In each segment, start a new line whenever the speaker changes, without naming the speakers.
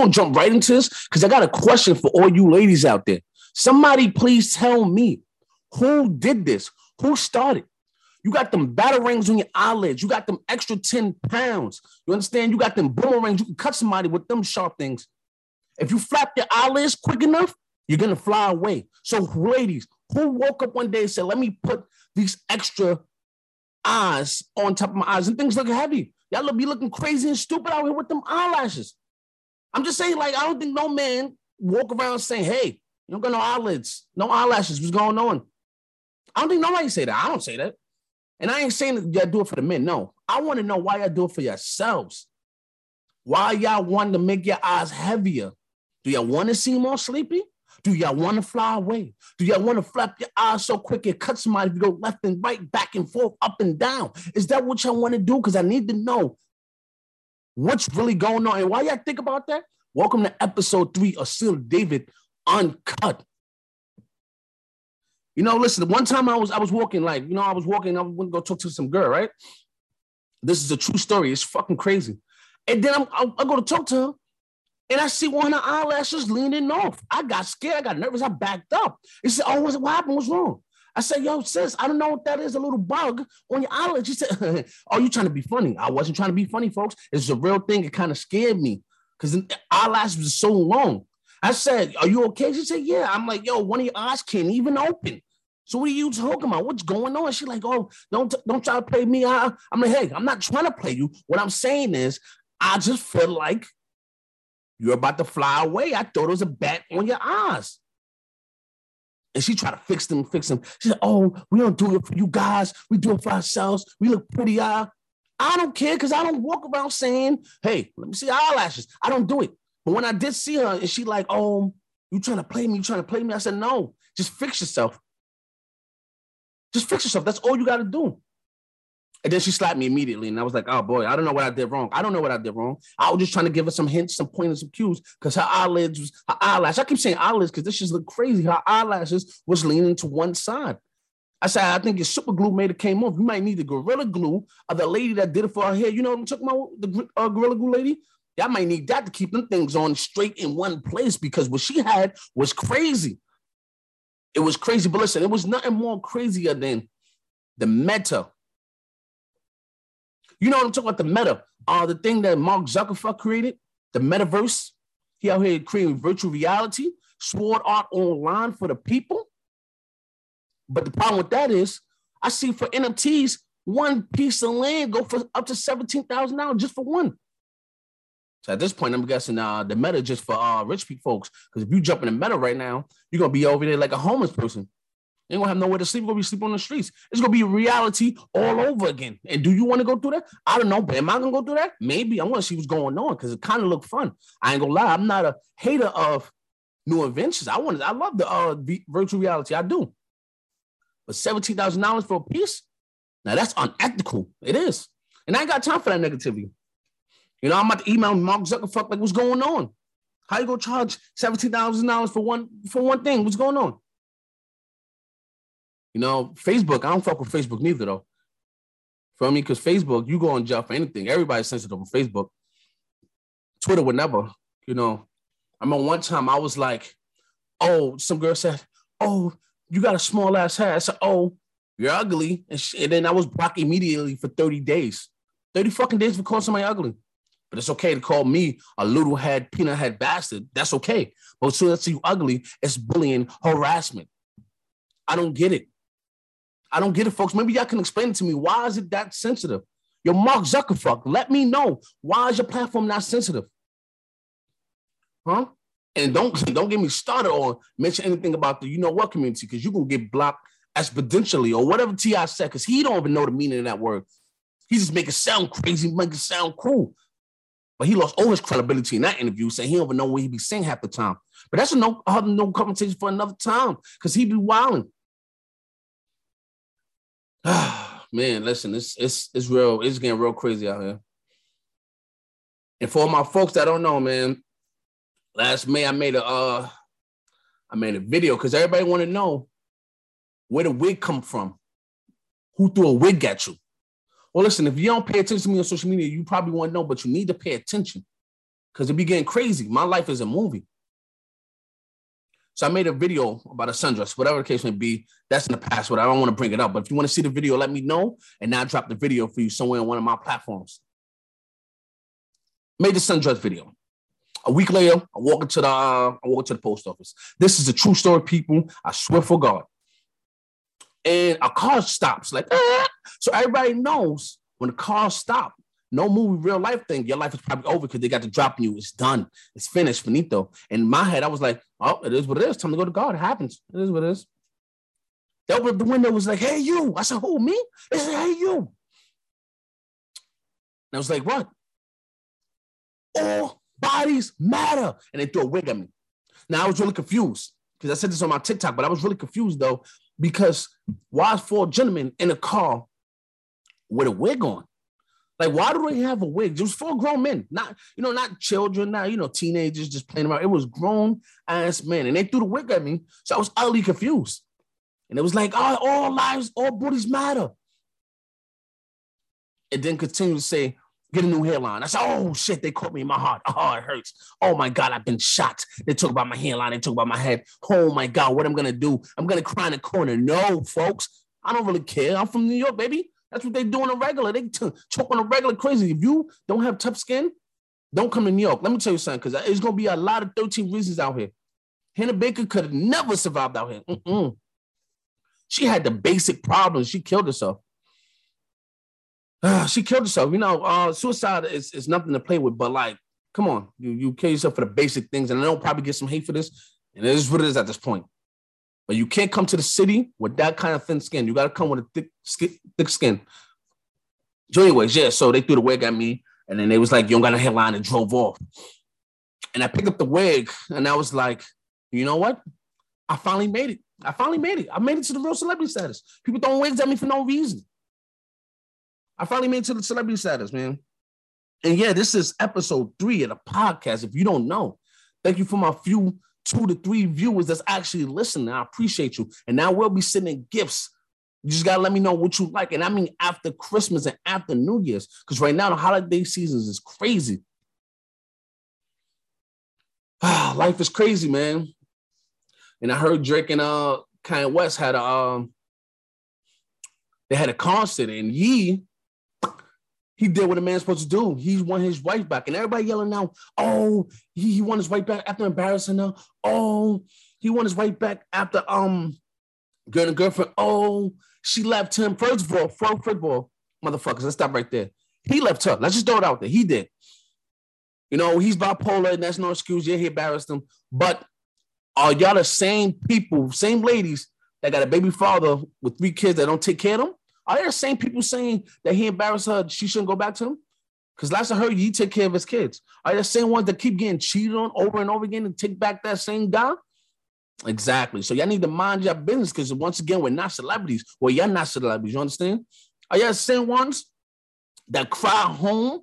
gonna jump right into this because I got a question for all you ladies out there. Somebody please tell me who did this? Who started? You got them battle rings on your eyelids. You got them extra 10 pounds. You understand? You got them boomerangs. You can cut somebody with them sharp things. If you flap your eyelids quick enough, you're gonna fly away. So, ladies, who woke up one day and said, "Let me put these extra eyes on top of my eyes and things look heavy"? Y'all look be looking crazy and stupid out here with them eyelashes. I'm just saying, like, I don't think no man walk around saying, "Hey, you don't got no eyelids, no eyelashes. What's going on?" I don't think nobody say that. I don't say that. And I ain't saying that y'all do it for the men. No, I want to know why y'all do it for yourselves. Why y'all want to make your eyes heavier? Do y'all want to seem more sleepy? Do y'all want to fly away? Do y'all want to flap your eyes so quick it cuts somebody if you go left and right, back and forth, up and down? Is that what y'all want to do? Because I need to know what's really going on. And why y'all think about that? Welcome to episode three of Still David Uncut. You know, listen, one time I was I was walking, like, you know, I was walking, I going to go talk to some girl, right? This is a true story. It's fucking crazy. And then I'm, I, I go to talk to her, and I see one of her eyelashes leaning off. I got scared. I got nervous. I backed up. He said, "Oh, what's, what happened? What's wrong?" I said, "Yo, sis, I don't know what that is. A little bug on your eyelid." She said, "Oh, you trying to be funny?" I wasn't trying to be funny, folks. It's a real thing. It kind of scared me because the eyelashes was so long. I said, "Are you okay?" She said, "Yeah." I'm like, "Yo, one of your eyes can't even open." So what are you talking about? What's going on? She's like, "Oh, don't don't try to play me." I, I'm like, "Hey, I'm not trying to play you. What I'm saying is, I just feel like you're about to fly away. I thought it was a bat on your eyes. And she tried to fix them, fix them. She said, Oh, we don't do it for you guys. We do it for ourselves. We look pretty. I don't care because I don't walk around saying, Hey, let me see your eyelashes. I don't do it. But when I did see her and she like, Oh, you trying to play me? You trying to play me? I said, No, just fix yourself. Just fix yourself. That's all you got to do. And then she slapped me immediately. And I was like, oh boy, I don't know what I did wrong. I don't know what I did wrong. I was just trying to give her some hints, some pointers, some cues, because her eyelids was her eyelash. I keep saying eyelids because this just look crazy. Her eyelashes was leaning to one side. I said, I think your super glue made it came off. You might need the gorilla glue of the lady that did it for her hair. You know what I'm talking about? The uh, gorilla glue lady? Y'all might need that to keep them things on straight in one place because what she had was crazy. It was crazy. But listen, it was nothing more crazier than the meta you know what I'm talking about? The meta, uh, the thing that Mark Zuckerberg created, the metaverse. He out here creating virtual reality, sword art online for the people. But the problem with that is, I see for NFTs, one piece of land go for up to seventeen thousand dollars just for one. So at this point, I'm guessing uh, the meta just for uh, rich people folks. Because if you jump in the meta right now, you're gonna be over there like a homeless person. Ain't gonna have nowhere to sleep. You're gonna be sleeping on the streets. It's gonna be reality all over again. And do you want to go through that? I don't know, but am I gonna go through that? Maybe. I want to see what's going on because it kind of looked fun. I ain't gonna lie. I'm not a hater of new inventions. I want. I love the uh, virtual reality. I do. But seventeen thousand dollars for a piece? Now that's unethical. It is. And I ain't got time for that negativity. You know, I'm about to email Mark Zuckerberg like, what's going on? How you gonna charge seventeen thousand dollars for one for one thing? What's going on? You know, Facebook, I don't fuck with Facebook neither though. For me, because Facebook, you go on jail for anything. Everybody's sensitive on Facebook. Twitter would never, you know. I remember one time I was like, oh, some girl said, oh, you got a small ass head. I said, oh, you're ugly. And, and then I was blocked immediately for 30 days. 30 fucking days for calling somebody ugly. But it's okay to call me a little head, peanut head bastard. That's okay. But as soon as you ugly, it's bullying, harassment. I don't get it. I don't get it, folks. Maybe y'all can explain it to me. Why is it that sensitive? Your Mark Zuckerberg, let me know. Why is your platform not sensitive? Huh? And don't don't get me started or mention anything about the you know what community because you're gonna get blocked exponentially or whatever T.I. said because he don't even know the meaning of that word. He just make it sound crazy, make it sound cool. But he lost all his credibility in that interview, saying he don't even know what he be saying half the time. But that's a no, no conversation for another time because he be wilding. man, listen, it's it's it's real. It's getting real crazy out here. And for my folks that don't know, man, last May I made a uh I made a video because everybody want to know where the wig come from. Who threw a wig at you? Well, listen, if you don't pay attention to me on social media, you probably won't know, but you need to pay attention. because it be getting crazy. My life is a movie. So I made a video about a sundress, whatever the case may be. That's in the past, but I don't want to bring it up. But if you want to see the video, let me know. And I'll drop the video for you somewhere on one of my platforms. Made the sundress video. A week later, I walk into the uh, I walk to the post office. This is a true story, people. I swear for God. And a car stops, like ah! so everybody knows when the car stop, no movie real life thing, your life is probably over because they got to drop you. It's done. It's finished, finito. In my head, I was like, oh, it is what it is. Time to go to God. It happens. It is what it is. They opened the window, was like, hey, you. I said, who, me? They said, hey, you. And I was like, what? All bodies matter. And they threw a wig at me. Now I was really confused because I said this on my TikTok, but I was really confused though, because why is four gentlemen in a car with a wig on? Like, why do they have a wig? It was for grown men, not you know, not children, not you know, teenagers just playing around. It was grown ass men, and they threw the wig at me, so I was utterly confused. And it was like, oh, all lives, all bodies matter. It then continued to say, get a new hairline. I said, oh shit, they caught me in my heart. Oh, it hurts. Oh my God, I've been shot. They talk about my hairline, they talk about my head. Oh my God, what I'm gonna do? I'm gonna cry in the corner. No, folks, I don't really care. I'm from New York, baby. That's what they do on a regular. They t- choke on a regular crazy. If you don't have tough skin, don't come to New York. Let me tell you something, because it's gonna be a lot of 13 reasons out here. Hannah Baker could have never survived out here. Mm-mm. She had the basic problems. She killed herself. Uh, she killed herself. You know, uh, suicide is, is nothing to play with, but like, come on, you, you kill yourself for the basic things. And I don't probably get some hate for this. And it is what it is at this point. But you can't come to the city with that kind of thin skin. You got to come with a thick, thick skin. So, anyways, yeah. So they threw the wig at me, and then they was like, "You don't got a hairline," and drove off. And I picked up the wig, and I was like, "You know what? I finally made it. I finally made it. I made it to the real celebrity status. People throwing wigs at me for no reason. I finally made it to the celebrity status, man. And yeah, this is episode three of the podcast. If you don't know, thank you for my few two to three viewers that's actually listening. I appreciate you. And now we'll be sending gifts. You just gotta let me know what you like. And I mean after Christmas and after New Year's, because right now the holiday seasons is crazy. Life is crazy, man. And I heard Drake and uh Kanye West had a um they had a concert and Ye he did what a man's supposed to do. He won his wife back. And everybody yelling now, oh, he, he won his wife back after embarrassing her. Oh, he won his wife back after um girl and girlfriend. Oh, she left him. First of all, first of all, motherfuckers, let's stop right there. He left her. Let's just throw it out there. He did. You know, he's bipolar, and that's no excuse. Yeah, he embarrassed him. But are y'all the same people, same ladies that got a baby father with three kids that don't take care of them? Are there the same people saying that he embarrassed her, she shouldn't go back to him? Because last I heard, he take care of his kids. Are the same ones that keep getting cheated on over and over again and take back that same guy? Exactly. So y'all need to mind your business because once again, we're not celebrities. Well, you're not celebrities. You understand? Are y'all the same ones that cry home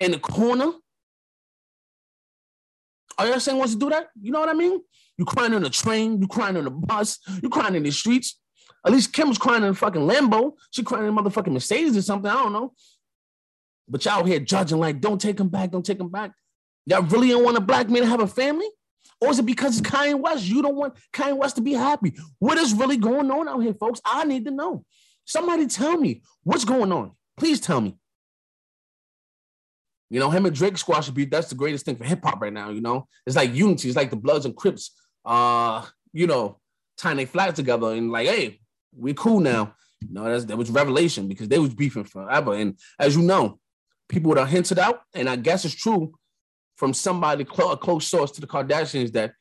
in the corner? Are y'all the same ones to do that? You know what I mean? You crying on the train, you crying on the bus, you crying in the streets. At least Kim was crying in a fucking Lambo. She crying in a motherfucking Mercedes or something. I don't know. But y'all here judging like, don't take him back, don't take him back. Y'all really don't want a black man to have a family? Or is it because it's Kanye West? You don't want Kanye West to be happy. What is really going on out here, folks? I need to know. Somebody tell me what's going on. Please tell me. You know, him and Drake squash beat. That's the greatest thing for hip hop right now. You know, it's like unity. It's like the Bloods and Crips. Uh, you know, tying their flags together and like, hey, we're cool now. Know, that's, that was revelation because they was beefing forever. And as you know, people would have hinted out, and I guess it's true from somebody close, a close source to the Kardashians that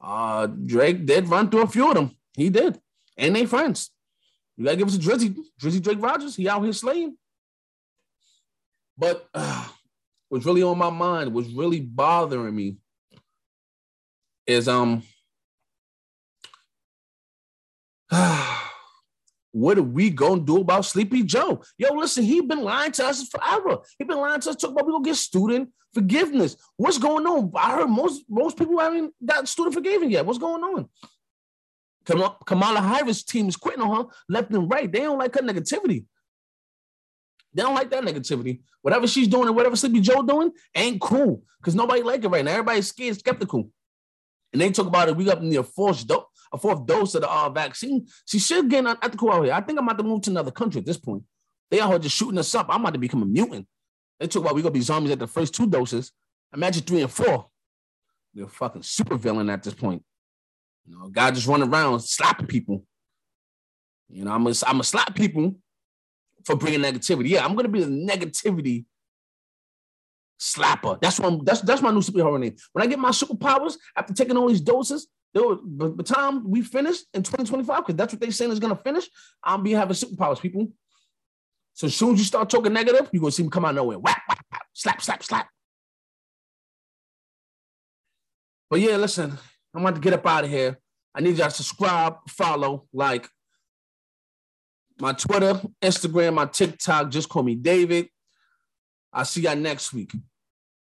uh, Drake did run through a few of them. He did, and they friends. You gotta give us a Drizzy, Drizzy Drake Rogers. He out here slaying. But uh, what's really on my mind, what's really bothering me, is um what are we gonna do about Sleepy Joe? Yo, listen, he been lying to us forever. He been lying to us. Talk about we gonna get student forgiveness. What's going on? I heard most most people haven't got student forgiven yet. What's going on? Kamala Harris team is quitting on her left and right. They don't like her negativity. They don't like that negativity. Whatever she's doing and whatever Sleepy Joe doing ain't cool because nobody like it right now. Everybody's scared, skeptical. And they talk about it. We got near fourth dose, a fourth dose of the uh, vaccine. She should get unethical out here. I think I'm about to move to another country at this point. They here just shooting us up. I'm about to become a mutant. They talk about we gonna be zombies at the first two doses. Imagine three and four. They're fucking super villain at this point. You know, guy just running around slapping people. You know, I'm gonna I'm gonna slap people for bringing negativity. Yeah, I'm gonna be the negativity slapper. That's what I'm, that's that's my new superhero name. When I get my superpowers after taking all these doses, by the time we finish in 2025, because that's what they saying is gonna finish, I'll be having superpowers, people. So as soon as you start talking negative, you're gonna see them come out nowhere. Whap, whap, whap, slap, slap, slap. But yeah, listen, I'm about to get up out of here. I need y'all to subscribe, follow, like my Twitter, Instagram, my TikTok. Just call me David. I'll see y'all next week.